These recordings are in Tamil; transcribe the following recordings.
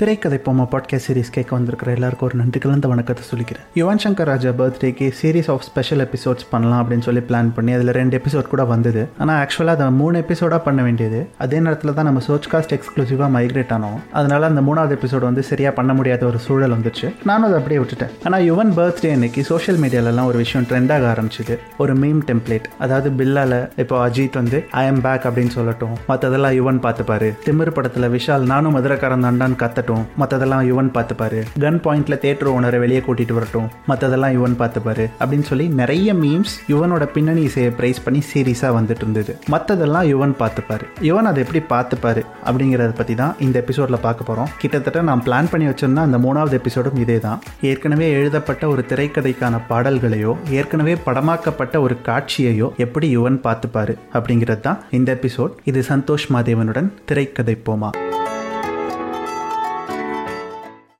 திரைக்கதை போமா பாட்காஸ்ட் சீரிஸ் கேட்க வந்திருக்கிற எல்லாருக்கும் ஒரு நன்றி கலந்த வணக்கத்தை சொல்லிக்கிறேன். யுவன் சங்கர் ராஜா பர்த்டேக்கு சீரிஸ் ஆஃப் ஸ்பெஷல் எபிசோட்ஸ் பண்ணலாம் அப்படின்னு சொல்லி பிளான் பண்ணி அதில் ரெண்டு எபிசோட் கூட வந்தது. ஆனால் ஆக்சுவலாக அதை மூணு எபிசோடாக பண்ண வேண்டியது. அதே நேரத்தில் தான் நம்ம சோச் காஸ்ட் எக்ஸ்க்ளூசிவாக மைக்ரேட் ஆனோம். அதனால அந்த மூணாவது எபிசோட் வந்து சரியாக பண்ண முடியாத ஒரு சூழல் வந்துச்சு. நானும் அதை அப்படியே விட்டுட்டேன். ஆனால் யுவன் பர்த்டே அன்னைக்கு சோஷியல் மீடியாலலாம் ஒரு விஷயம் ட்ரெண்டாக ஆரம்பிச்சிது. ஒரு மீம் டெம்ப்ளேட் அதாவது பில்லால இப்போ அஜித் வந்து ஐ எம் பேக் அப்படின்னு சொல்லட்டும். மற்றதெல்லாம் யுவன் பார்த்துப்பாரு. திமிர் படத்தில் விஷால் நானும் மதுரக்காரன் தாண்டான்னு கத்தட்டும். மற்றதெல்லாம் யுவன் பார்த்துப்பாரு. கன் பாயிண்ட்ல தேட்டர் ஓனரை வெளியே கூட்டிட்டு வரட்டும். மற்றதெல்லாம் யுவன் பார்த்துப்பாரு. அப்படின்னு சொல்லி நிறைய மீம்ஸ் யுவனோட பின்னணி இசையை பிரைஸ் பண்ணி சீரியஸாக வந்துட்டு இருந்தது. மற்றதெல்லாம் யுவன் பார்த்துப்பாரு. யுவன் அதை எப்படி பார்த்துப்பாரு அப்படிங்கிறத பற்றி தான் இந்த எபிசோடில் பார்க்க போகிறோம் கிட்டத்தட்ட நான் பிளான் பண்ணி வச்சிருந்தா அந்த மூணாவது எபிசோடும் இதே தான் ஏற்கனவே எழுதப்பட்ட ஒரு திரைக்கதைக்கான பாடல்களையோ ஏற்கனவே படமாக்கப்பட்ட ஒரு காட்சியையோ எப்படி யுவன் பார்த்துப்பாரு அப்படிங்கிறது தான் இந்த எபிசோட் இது சந்தோஷ் மாதேவனுடன் திரைக்கதை போமா.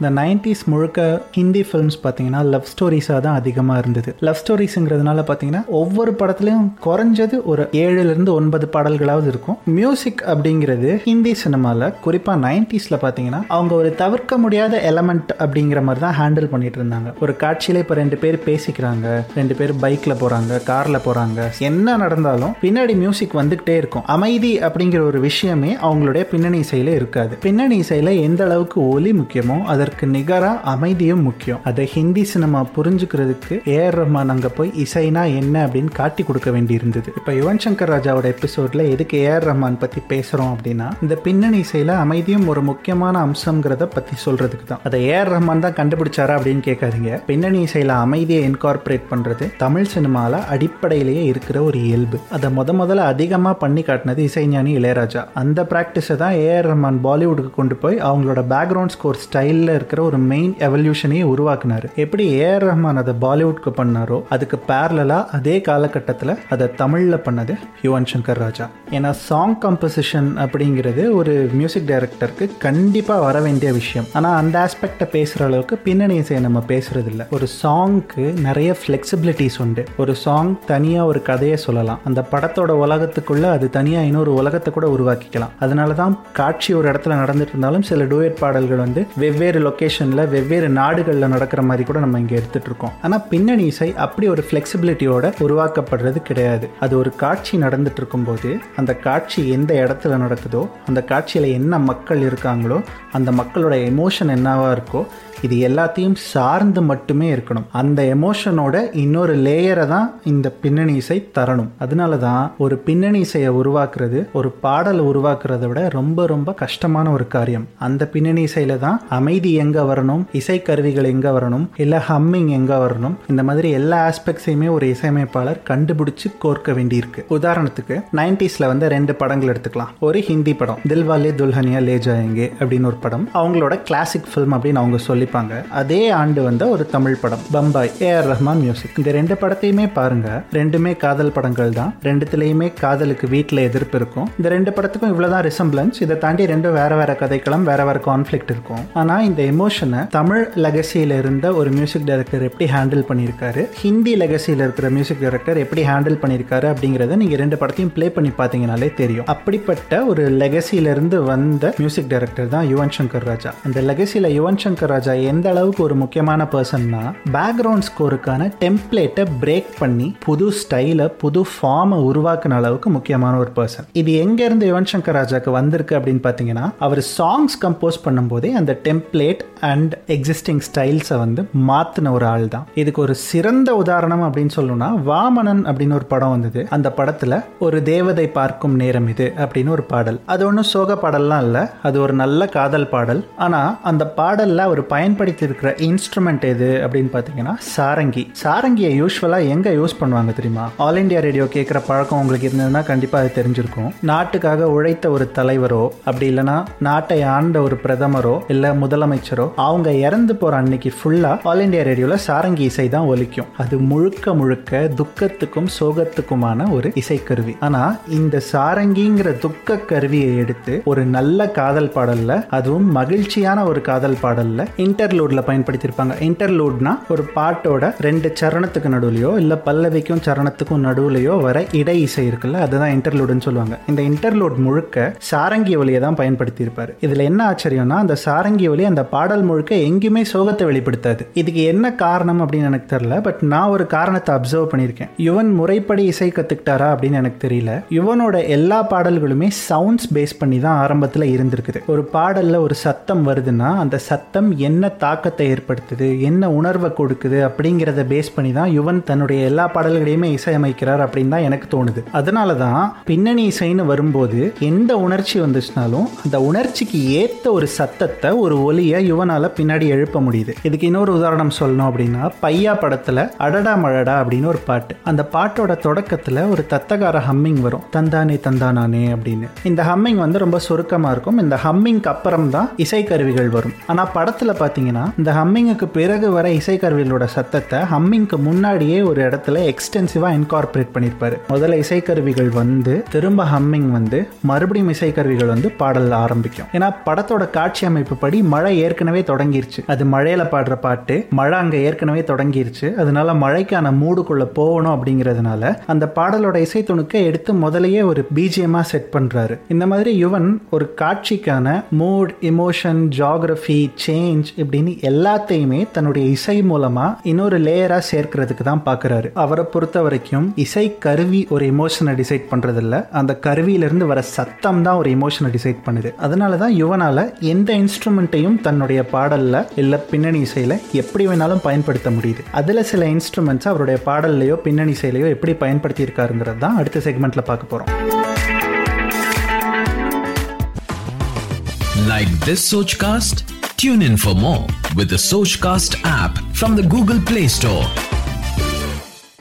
இந்த நைன்டிஸ் முழுக்க ஹிந்தி ஃபிலிம்ஸ் பார்த்தீங்கன்னா லவ் ஸ்டோரிஸாக தான் அதிகமாக இருந்தது. லவ் ஸ்டோரிஸுங்கிறதுனால பார்த்தீங்கன்னா ஒவ்வொரு படத்துலையும் குறைஞ்சது ஒரு ஏழுலேருந்து ஒன்பது பாடல்களாவது இருக்கும். மியூசிக் அப்படிங்கிறது ஹிந்தி சினிமாவில் குறிப்பாக நைன்டிஸில் பார்த்தீங்கன்னா அவங்க ஒரு தவிர்க்க முடியாத எலமெண்ட் அப்படிங்கிற மாதிரி தான் ஹேண்டில் பண்ணிட்டு இருந்தாங்க. ஒரு காட்சியில் இப்போ ரெண்டு பேர் பேசிக்கிறாங்க ரெண்டு பேர் பைக்கில் போகிறாங்க காரில் போகிறாங்க என்ன நடந்தாலும் பின்னாடி மியூசிக் வந்துக்கிட்டே இருக்கும். அமைதி அப்படிங்கிற ஒரு விஷயமே அவங்களுடைய பின்னணி இசையில் இருக்காது. பின்னணி இசையில் எந்த அளவுக்கு ஒலி முக்கியமோ அதை அதற்கு நிகராக அமைதியும் முக்கியம். அதை ஹிந்தி சினிமா புரிஞ்சுக்கிறதுக்கு ஏஆர் ரஹ்மான் அங்கே போய் இசைனா என்ன அப்படின்னு காட்டி கொடுக்க வேண்டி இருந்தது இப்போ யுவன் சங்கர் ராஜாவோட எபிசோட்ல எதுக்கு ஏஆர் ரஹ்மான் பற்றி பேசுகிறோம் அப்படின்னா இந்த பின்னணி இசையில் அமைதியும் ஒரு முக்கியமான அம்சங்கிறத பற்றி சொல்றதுக்கு தான். அதை ஏஆர் ரஹ்மான் தான் கண்டுபிடிச்சாரா அப்படின்னு கேட்காதீங்க. பின்னணி இசையில் அமைதியை இன்கார்பரேட் பண்ணுறது தமிழ் சினிமாவில் அடிப்படையிலேயே இருக்கிற ஒரு இயல்பு. அதை முத முதல்ல அதிகமாக பண்ணி காட்டினது இசைஞானி இளையராஜா. அந்த ப்ராக்டிஸை தான் ஏஆர் ரஹ்மான் பாலிவுட்டுக்கு கொண்டு போய் அவங்களோட பேக்ரவுண்ட் ஸ்கோர் ஸ்டைலில் இருக்கிற ஒரு மெயின் எவல்யூஷனையே உருவாக்குனாரு. எப்படி ஏஆர் ரஹ்மான் அதை பாலிவுட்க்கு பண்ணாரோ அதுக்கு பேரலா அதே காலகட்டத்தில் அதை தமிழில் பண்ணது யுவன் சங்கர் ராஜா. ஏன்னா சாங் கம்போசிஷன் அப்படிங்கிறது ஒரு மியூசிக் டைரக்டருக்கு கண்டிப்பாக வர வேண்டிய விஷயம். ஆனால் அந்த ஆஸ்பெக்டை பேசுகிற அளவுக்கு பின்னணி இசையை நம்ம பேசுறது இல்லை ஒரு சாங்க்கு நிறைய ஃப்ளெக்சிபிலிட்டிஸ் உண்டு. ஒரு சாங் தனியாக ஒரு கதையை சொல்லலாம். அந்த படத்தோட உலகத்துக்குள்ள அது தனியாக இன்னொரு உலகத்தை கூட உருவாக்கிக்கலாம். அதனால தான் காட்சி ஒரு இடத்துல நடந்துட்டு இருந்தாலும் சில டூயட் பாடல்கள் வந்து வெவ்வேறு லொக்கேஷனில் வெவ்வேறு நாடுகளில் நடக்கிற மாதிரி கூட நம்ம இங்கே எடுத்துகிட்டு இருக்கோம் ஆனால் பின்னணி இசை அப்படி ஒரு ஃப்ளெக்சிபிலிட்டியோட உருவாக்கப்படுறது கிடையாது. அது ஒரு காட்சி நடந்துட்டு இருக்கும்போது அந்த காட்சி எந்த இடத்துல நடக்குதோ அந்த காட்சியில் என்ன மக்கள் இருக்காங்களோ அந்த மக்களோட எமோஷன் என்னவாக இருக்கோ இது எல்லாத்தையும் சார்ந்து மட்டுமே இருக்கணும். அந்த எமோஷனோட இன்னொரு லேயரை தான் இந்த பின்னணி இசை தரணும். அதனால தான் ஒரு பின்னணி இசையை உருவாக்குறது ஒரு பாடலை உருவாக்குறத விட ரொம்ப ரொம்ப கஷ்டமான ஒரு காரியம். அந்த பின்னணி இசையில தான் அமைதி எங்க வரணும்? இசை கருவிகள் எங்க வரணும்? இல்ல ஹம்மிங் எங்க வரணும்? இந்த மாதிரி எல்லா ஆஸ்பெக்ட்ஸையுமே ஒரு இசையமைப்பாளர் கண்டுபிடிச்சு கோர்க்க வேண்டியிருக்கு. உதாரணத்துக்கு நைன்டிஸ்ல வந்து ரெண்டு படங்கள் எடுத்துக்கலாம். ஒரு ஹிந்தி படம் தில்வாலே துல்ஹனியா லே ஜாயங்கே அப்படின்னு ஒரு படம். அவங்களோட கிளாசிக் ஃபிலிம் அப்படின்னு அவங்க சொல்லிப்பாங்க. அதே ஆண்டு வந்த ஒரு தமிழ் படம் Bombay A R Rahman music இந்த ரெண்டு படத்தையுமே பாருங்க. ரெண்டுமே காதல் படங்கள் தான். ரெண்டுத்துலயுமே காதலுக்கு வீட்டில் எதிர்ப்பு இருக்கும். இந்த ரெண்டு படத்துக்கும் இவ்வளோதான் ரிசம்பிளன்ஸ் இதை தாண்டி ரெண்டும் வேற வேற கதைக்களம் வேற வேற கான்ஃப்ளிக்ட் இருக்கும். ஆனால் இந்த எமோஷனை தமிழ் லெகசியில இருந்த ஒரு மியூசிக் டைரக்டர் எப்படி ஹேண்டில் பண்ணியிருக்காரு? ஹிந்தி லெகசியில் இருக்கிற மியூசிக் டைரக்டர் எப்படி ஹேண்டில் பண்ணியிருக்காரு அப்படிங்கிறத நீங்கள் ரெண்டு படத்தையும் ப்ளே பண்ணி பார்த்தீங்கனாலே தெரியும். அப்படிப்பட்ட ஒரு லெகசியிலிருந்து வந்த மியூசிக் டைரக்டர் தான் யுவன் சங்கர் ராஜா. அந்த லெகசியில் யுவன் சங்கர் ராஜா எந்த அளவுக்கு ஒரு முக்கியமான பர்சன்னா பேக்ரவுண்ட் ஸ்கோருக்கான டெம்ப்ளேட்டை பிரேக் பண்ணி புது ஸ்டைலை புது ஃபார்மை உருவாக்குன அளவுக்கு முக்கியமான ஒரு பர்சன் இது எங்கேருந்து யுவன் சங்கர் ராஜாக்கு வந்திருக்கு அப்படின்னு பார்த்தீங்கன்னா அவர் சாங்ஸ் கம்போஸ் பண்ணும்போதே அந்த டெம்ப்ளேட் அண்ட் எக்ஸிஸ்டிங் ஸ்டைல்ஸை வந்து மாத்தின ஒரு ஆள் தான் இதுக்கு ஒரு சிறந்த உதாரணம் அப்படின்னு சொல்லணும்னா வாமனன் அப்படின்னு ஒரு படம் வந்தது. அந்த படத்துல ஒரு தேவதை பார்க்கும் நேரம் இது அப்படின்னு ஒரு பாடல். அது ஒன்றும் சோக பாடல்லாம் இல்லை. அது ஒரு நல்ல காதல் பாடல். ஆனா அந்த பாடல்ல அவர் பயன்படுத்தி இருக்கிற இன்ஸ்ட்ருமெண்ட் எது அப்படின்னு பார்த்தீங்கன்னா சாரங்கி. சாரங்கியை யூஸ்வலா எங்க யூஸ் பண்ணுவாங்க தெரியுமா? ஆல் இண்டியா ரேடியோ கேட்குற பழக்கம் உங்களுக்கு இருந்ததுன்னா கண்டிப்பா அது தெரிஞ்சிருக்கும். நாட்டுக்காக உழைத்த ஒரு தலைவரோ அப்படி இல்லைன்னா நாட்டை ஆண்ட ஒரு பிரதமரோ இல்ல முதலமைச்சர் ஆரம்பிச்சிடும் அவங்க இறந்து போற அன்னைக்கு ஃபுல்லா ஆல் இண்டியா ரேடியோல சாரங்கி இசை தான் ஒலிக்கும். அது முழுக்க முழுக்க துக்கத்துக்கும் சோகத்துக்குமான ஒரு இசைக்கருவி. ஆனா இந்த சாரங்கிங்கிற துக்க கருவியை எடுத்து ஒரு நல்ல காதல் பாடல்ல அதுவும் மகிழ்ச்சியான ஒரு காதல் பாடல்ல இன்டர்லூட்ல பயன்படுத்தியிருப்பாங்க. இன்டர்லூட்னா ஒரு பாட்டோட ரெண்டு சரணத்துக்கு நடுவுலையோ இல்ல பல்லவிக்கும் சரணத்துக்கும் நடுவுலையோ வர இடை இசை இருக்குல்ல அதுதான் இன்டர்லூடுன்னு சொல்லுவாங்க. இந்த இன்டர்லூட் முழுக்க சாரங்கி ஒலியை தான் பயன்படுத்தி இருப்பாரு இதுல என்ன ஆச்சரியம்னா அந்த சாரங்கி ஒலி அந்த பாடல் முழுக்க எங்கேயுமே சோகத்தை வெளிப்படுத்தாது. இதுக்கு என்ன காரணம் அப்படின்னு எனக்கு தெரியல பட் நான் ஒரு காரணத்தை அப்சர்வ் பண்ணியிருக்கேன். யுவன் முறைப்படி இசை கத்துக்கிட்டாரா அப்படின்னு எனக்கு தெரியல. யுவனோட எல்லா பாடல்களுமே சவுண்ட்ஸ் பேஸ் பண்ணி தான் ஆரம்பத்தில் இருந்திருக்குது. ஒரு பாடல்ல ஒரு சத்தம் வருதுன்னா அந்த சத்தம் என்ன தாக்கத்தை ஏற்படுத்துது என்ன உணர்வை கொடுக்குது அப்படிங்கிறத பேஸ் பண்ணி தான் யுவன் தன்னுடைய எல்லா பாடல்களையுமே இசையமைக்கிறார் அப்படின்னு தான் எனக்கு தோணுது. அதனால தான் பின்னணி இசைன்னு வரும்போது எந்த உணர்ச்சி வந்துச்சுனாலும் அந்த உணர்ச்சிக்கு ஏற்ற ஒரு சத்தத்தை ஒரு ஒலியை யுவனால பின்னாடி எழுப்ப முடியுது. இதுக்கு இன்னொரு உதாரணம் சொல்லணும் அப்படின்னா பையா படத்தில் அடடா மழடா அப்படின்னு ஒரு பாட்டு. அந்த பாட்டோட தொடக்கத்தில் ஒரு தத்தகார ஹம்மிங் வரும். தந்தானே தந்தானானே அப்படின்னு. இந்த ஹம்மிங் வந்து ரொம்ப சுருக்கமாக இருக்கும். இந்த ஹம்மிங்க்கு அப்புறம் தான் இசைக்கருவிகள் வரும். ஆனால் படத்தில் பார்த்தீங்கன்னா இந்த ஹம்மிங்குக்கு பிறகு வர இசைக்கருவிகளோட சத்தத்தை ஹம்மிங்க்கு முன்னாடியே ஒரு இடத்துல எக்ஸ்டென்சிவாக இன்கார்பரேட் பண்ணியிருப்பாரு முதல்ல இசைக்கருவிகள் வந்து திரும்ப ஹம்மிங் வந்து மறுபடியும் இசைக்கருவிகள் வந்து பாடல்ல ஆரம்பிக்கும். ஏன்னா படத்தோட காட்சி அமைப்பு படி மழை ஏற்கனவே தொடங்கிருச்சு. அது மழையில பாடுற பாட்டு மழை அங்க ஏற்கனவே தொடங்கிருச்சு. அதனால மழைக்கான மூடுக்குள்ள போகணும் அப்படிங்கிறதுனால அந்த பாடலோட இசைத்துணுக்கை எடுத்து முதலையே ஒரு பிஜிஎம்மா செட் பண்றாரு. இந்த மாதிரி யுவன் ஒரு காட்சிக்கான மூட் இமோஷன் ஜாகிரபி சேஞ்ச் இப்படின்னு எல்லாத்தையுமே தன்னுடைய இசை மூலமா இன்னொரு லேயரா சேர்க்கிறதுக்கு தான் பாக்குறாரு. அவரை பொறுத்த வரைக்கும் இசை கருவி ஒரு இமோஷனை டிசைட் பண்றது இல்ல அந்த கருவியிலிருந்து வர சத்தம் தான் ஒரு இமோஷனை டிசைட் பண்ணுது. அதனால தான் யுவனால எந்த இன்ஸ்ட்ருமெண்ட்டையும் தன்னுடைய பாடல்ல இல்ல பின்னணி இசையில எப்படி வேணாலும் பயன்படுத்த முடியுது அதுல சில இன்ஸ்ட்ருமெண்ட்ஸ் அவருடைய பாடல்லையோ பின்னணி இசையிலையோ எப்படி பயன்படுத்தி இருக்காருங்கிறது தான் அடுத்த செக்மெண்ட்ல பார்க்க போறோம் Like this Sochcast? Tune in for more with the Sochcast app from the Google Play Store.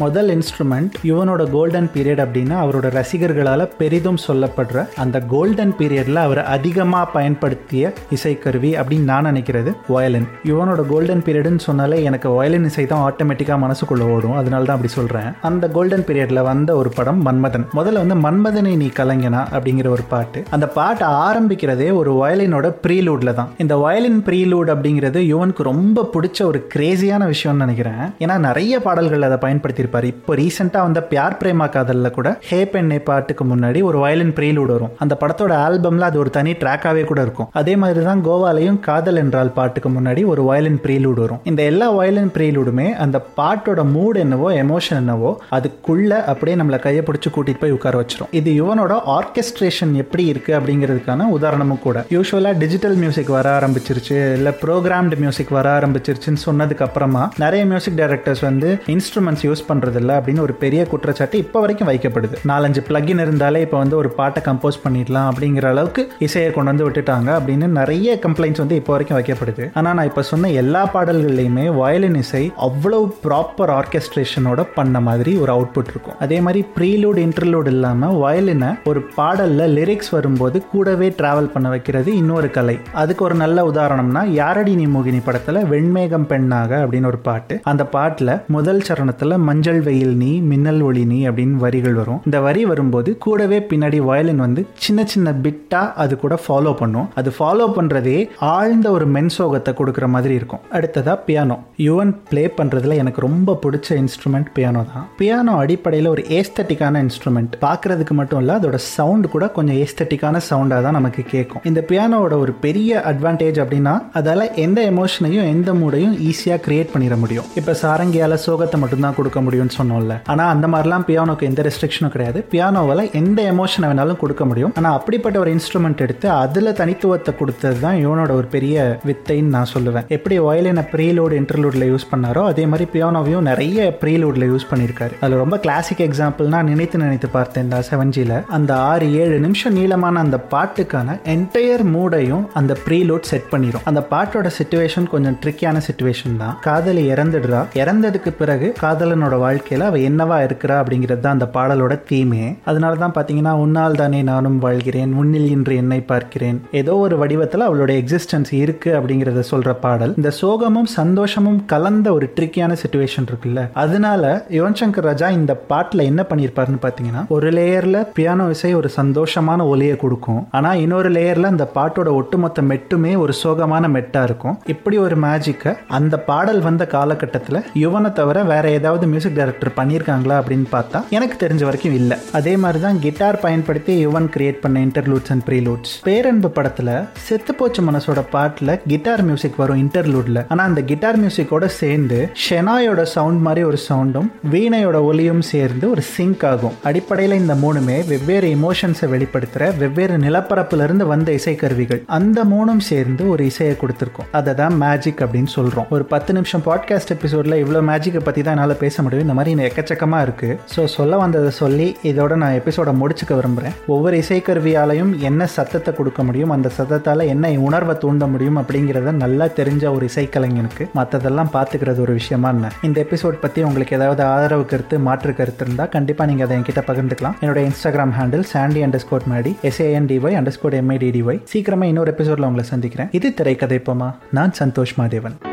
முதல் இன்ஸ்ட்ருமெண்ட் யுவனோட கோல்டன் பீரியட் அப்படின்னா அவரோட ரசிகர்களால் பெரிதும் சொல்லப்படுற அந்த கோல்டன் பீரியடில் அவர் அதிகமாக பயன்படுத்திய இசைக்கருவி அப்படின்னு நான் நினைக்கிறது வயலின் யுவனோட கோல்டன் பீரியட்னு சொன்னாலே எனக்கு வயலின் இசை தான் ஆட்டோமேட்டிக்காக மனசுக்குள்ளே ஓடும். அதனால தான் அப்படி சொல்கிறேன் அந்த கோல்டன் பீரியடில் வந்த ஒரு படம் மன்மதன். முதல்ல வந்து மன்மதனை நீ கலைஞனா அப்படிங்கிற ஒரு பாட்டு. அந்த பாட்டு ஆரம்பிக்கிறதே ஒரு வயலினோட ப்ரீலூடில் தான். இந்த வயலின் ப்ரீலூட் அப்படிங்கிறது யுவனுக்கு ரொம்ப பிடிச்ச ஒரு கிரேசியான விஷயம்னு நினைக்கிறேன். ஏன்னா நிறைய பாடல்கள் அதை பயன்படுத்தி பண்ணியிருப்பாரு இப்போ ரீசெண்டாக வந்த பியார் பிரேமா காதலில் கூட ஹே பெண்ணை பாட்டுக்கு முன்னாடி ஒரு வயலின் ப்ரீலூட் வரும். அந்த படத்தோட ஆல்பம்ல அது ஒரு தனி ட்ராக்காகவே கூட இருக்கும். அதே மாதிரி தான் கோவாலையும் காதல் என்றால் பாட்டுக்கு முன்னாடி ஒரு வயலின் ப்ரீலூட் வரும். இந்த எல்லா வயலின் ப்ரீலூடுமே அந்த பாட்டோட மூட் என்னவோ எமோஷன் என்னவோ அதுக்குள்ள அப்படியே நம்மளை கையை பிடிச்சி கூட்டிட்டு போய் உட்கார வச்சிரும். இது யுவனோட ஆர்கெஸ்ட்ரேஷன் எப்படி இருக்கு அப்படிங்கிறதுக்கான உதாரணமும் கூட. யூஸ்வலாக டிஜிட்டல் மியூசிக் வர ஆரம்பிச்சிருச்சு இல்லை ப்ரோக்ராம்டு மியூசிக் வர ஆரம்பிச்சிருச்சுன்னு சொன்னதுக்கு அப்புறமா நிறைய மியூசிக் டைரக்டர்ஸ் வந்து இன்ஸ்ட்ருமெண்ட்ஸ் யூஸ் பண்றதில்ல அப்படின்னு ஒரு பெரிய குற்றச்சாட்டு இப்போ வரைக்கும் வைக்கப்படுது. நாலஞ்சு பிளக்இன் இருந்தாலே இப்போ வந்து ஒரு பாட்டை கம்போஸ் பண்ணிடலாம் அப்படிங்கிற அளவுக்கு இசையை கொண்டு வந்து விட்டுட்டாங்க அப்படின்னு நிறைய கம்ப்ளைண்ட்ஸ் வந்து இப்போ வரைக்கும் வைக்கப்படுது. ஆனால் நான் இப்போ சொன்ன எல்லா பாடல்கள்லையுமே வயலின் இசை அவ்வளவு ப்ராப்பர் ஆர்கெஸ்ட்ரேஷனோட பண்ண மாதிரி ஒரு அவுட்புட் இருக்கும். அதே மாதிரி ப்ரீலூட் இன்டர்லூட் இல்லாமல் வயலினை ஒரு பாடலில் லிரிக்ஸ் வரும்போது கூடவே டிராவல் பண்ண வைக்கிறது இன்னொரு கலை. அதுக்கு ஒரு நல்ல உதாரணம்னா யாரடி நீ மோகினி படத்தில் வெண்மேகம் பெண்ணாக அப்படின்னு ஒரு பாட்டு. அந்த பாட்டில் முதல் சரணத்தில் மஞ்சள் வெயில் நீ மின்னல் ஒளி நீ அப்படின்னு வரிகள் வரும். இந்த வரி வரும்போது கூடவே பின்னாடி வயலின் வந்து சின்ன சின்ன பிட்டா அது கூட ஃபாலோ பண்ணும். அது ஃபாலோ பண்றதே ஆழ்ந்த ஒரு மென்சோகத்தை கொடுக்குற மாதிரி இருக்கும். அடுத்ததா பியானோ யுவன் ப்ளே பண்றதுல எனக்கு ரொம்ப பிடிச்ச இன்ஸ்ட்ருமெண்ட் பியானோ தான். பியானோ அடிப்படையில் ஒரு ஏஸ்தட்டிக்கான இன்ஸ்ட்ருமெண்ட் பார்க்கறதுக்கு மட்டும் இல்லை அதோட சவுண்ட் கூட கொஞ்சம் ஏஸ்தட்டிக்கான சவுண்டாக தான் நமக்கு கேட்கும். இந்த பியானோட ஒரு பெரிய அட்வான்டேஜ் அப்படின்னா அதால எந்த எமோஷனையும் எந்த மூடையும் ஈஸியாக கிரியேட் பண்ணிட முடியும். இப்போ சாரங்கியால சோகத்தை மட்டும்தான் கொடுக்க முடியும். முடியும்னு சொன்னோம்ல. ஆனால் அந்த மாதிரிலாம் பியானோக்கு எந்த ரெஸ்ட்ரிக்ஷனும் கிடையாது. பியானோவில் எந்த எமோஷனை வேணாலும் கொடுக்க முடியும். ஆனால் அப்படிப்பட்ட ஒரு இன்ஸ்ட்ருமெண்ட் எடுத்து அதில் தனித்துவத்தை கொடுத்தது தான் இவனோட ஒரு பெரிய வித்தைன்னு நான் சொல்லுவேன். எப்படி வயலினை ப்ரீலோடு இன்டர்லூட்ல யூஸ் பண்ணாரோ அதே மாதிரி பியானோவையும் நிறைய ப்ரீலோடில் யூஸ் பண்ணியிருக்காரு. அதில் ரொம்ப கிளாசிக் எக்ஸாம்பிள்னா நினைத்து நினைத்து பார்த்தேன் இந்த செவன்ஜியில் அந்த ஆறு ஏழு நிமிஷம் நீளமான அந்த பாட்டுக்கான என்டையர் மூடையும் அந்த ப்ரீலோட் செட் பண்ணிடும் அந்த பாட்டோட சுச்சுவேஷன் கொஞ்சம் ட்ரிக்கியான சுச்சுவேஷன் தான். காதலி இறந்துடுறா. இறந்ததுக்கு பிறகு காதலனோட வாழ்க்கையில அவ என்னவா இருக்கிறா அப்படிங்கிறது தான் அந்த பாடலோட தீமே அதனால தான் பாத்தீங்கன்னா உன்னால் தானே நானும் வாழ்கிறேன் உன்னில் இன்று என்னை பார்க்கிறேன். ஏதோ ஒரு வடிவத்துல அவளோட எக்ஸிஸ்டன்ஸ் இருக்கு அப்படிங்கறத சொல்ற பாடல். இந்த சோகமும் சந்தோஷமும் கலந்த ஒரு ட்ரிக்கியான சுச்சுவேஷன் இருக்குல்ல? அதனால யுவன் சங்கர் ராஜா இந்த பாட்டுல என்ன பண்ணியிருப்பாருன்னு பாத்தீங்கன்னா ஒரு லேயர்ல பியானோ இசை ஒரு சந்தோஷமான ஒலியை கொடுக்கும். ஆனா இன்னொரு லேயர்ல அந்த பாட்டோட ஒட்டுமொத்த மெட்டுமே ஒரு சோகமான மெட்டா இருக்கும். இப்படி ஒரு மேஜிக்கை அந்த பாடல் வந்த காலகட்டத்தில் யுவனை தவிர வேற ஏதாவது மியூசிக் டைரக்டர் பண்ணியிருக்காங்களா அப்படின்னு பார்த்தா எனக்கு தெரிஞ்ச வரைக்கும் இல்லை. அதே மாதிரி தான் கிட்டார் பயன்படுத்தி யுவன் கிரியேட் பண்ண இன்டர்லூட்ஸ் அண்ட் ப்ரீலூட்ஸ் பேரன்பு படத்துல செத்துப்போச்சு மனசோட பாட்டில் கிட்டார் மியூசிக் வரும் இன்டர்லூட்ல ஆனால் அந்த கிட்டார் மியூசிக்கோட சேர்ந்து ஷெனாயோட சவுண்ட் மாதிரி ஒரு சவுண்டும் வீணையோட ஒலியும் சேர்ந்து ஒரு சிங்க் ஆகும். அடிப்படையில் இந்த மூணுமே வெவ்வேறு இமோஷன்ஸை வெளிப்படுத்துகிற வெவ்வேறு நிலப்பரப்புல இருந்து வந்த இசைக்கருவிகள். அந்த மூணும் சேர்ந்து ஒரு இசையை கொடுத்துருக்கோம். அதை தான் மேஜிக் அப்படின்னு சொல்கிறோம் ஒரு பத்து நிமிஷம் பாட்காஸ்ட் எபிசோடில் இவ்வளோ மேஜிக்கை பற்றி தான் என்னால் பேச முடியும். இந்த மாதிரி இன்னும் எக்கச்சக்கமாக இருக்குது ஸோ சொல்ல வந்ததை சொல்லி இதோட நான் எபிசோடை முடிச்சுக்க விரும்புகிறேன் ஒவ்வொரு இசைக்கருவியாலையும் என்ன சத்தத்தை கொடுக்க முடியும் அந்த சத்தத்தால் என்ன உணர்வை தூண்ட முடியும் அப்படிங்கிறத நல்லா தெரிஞ்ச ஒரு இசைக்கலைஞனுக்கு மற்றதெல்லாம் பார்த்துக்கிறது ஒரு விஷயமா என்ன? இந்த எபிசோட் பற்றி உங்களுக்கு ஏதாவது ஆதரவு கருத்து மாற்று கருத்து இருந்தால் கண்டிப்பாக நீங்கள் அதை என்கிட்ட பகிர்ந்துக்கலாம். என்னோட Instagram handle Sandy underscore Maddy S A N D Y underscore M I D D Y சீக்கிரமாக இன்னொரு எபிசோடில் உங்களை சந்திக்கிறேன். இது திரைக்கதைப்போமா நான் சந்தோஷ் மாதேவன்.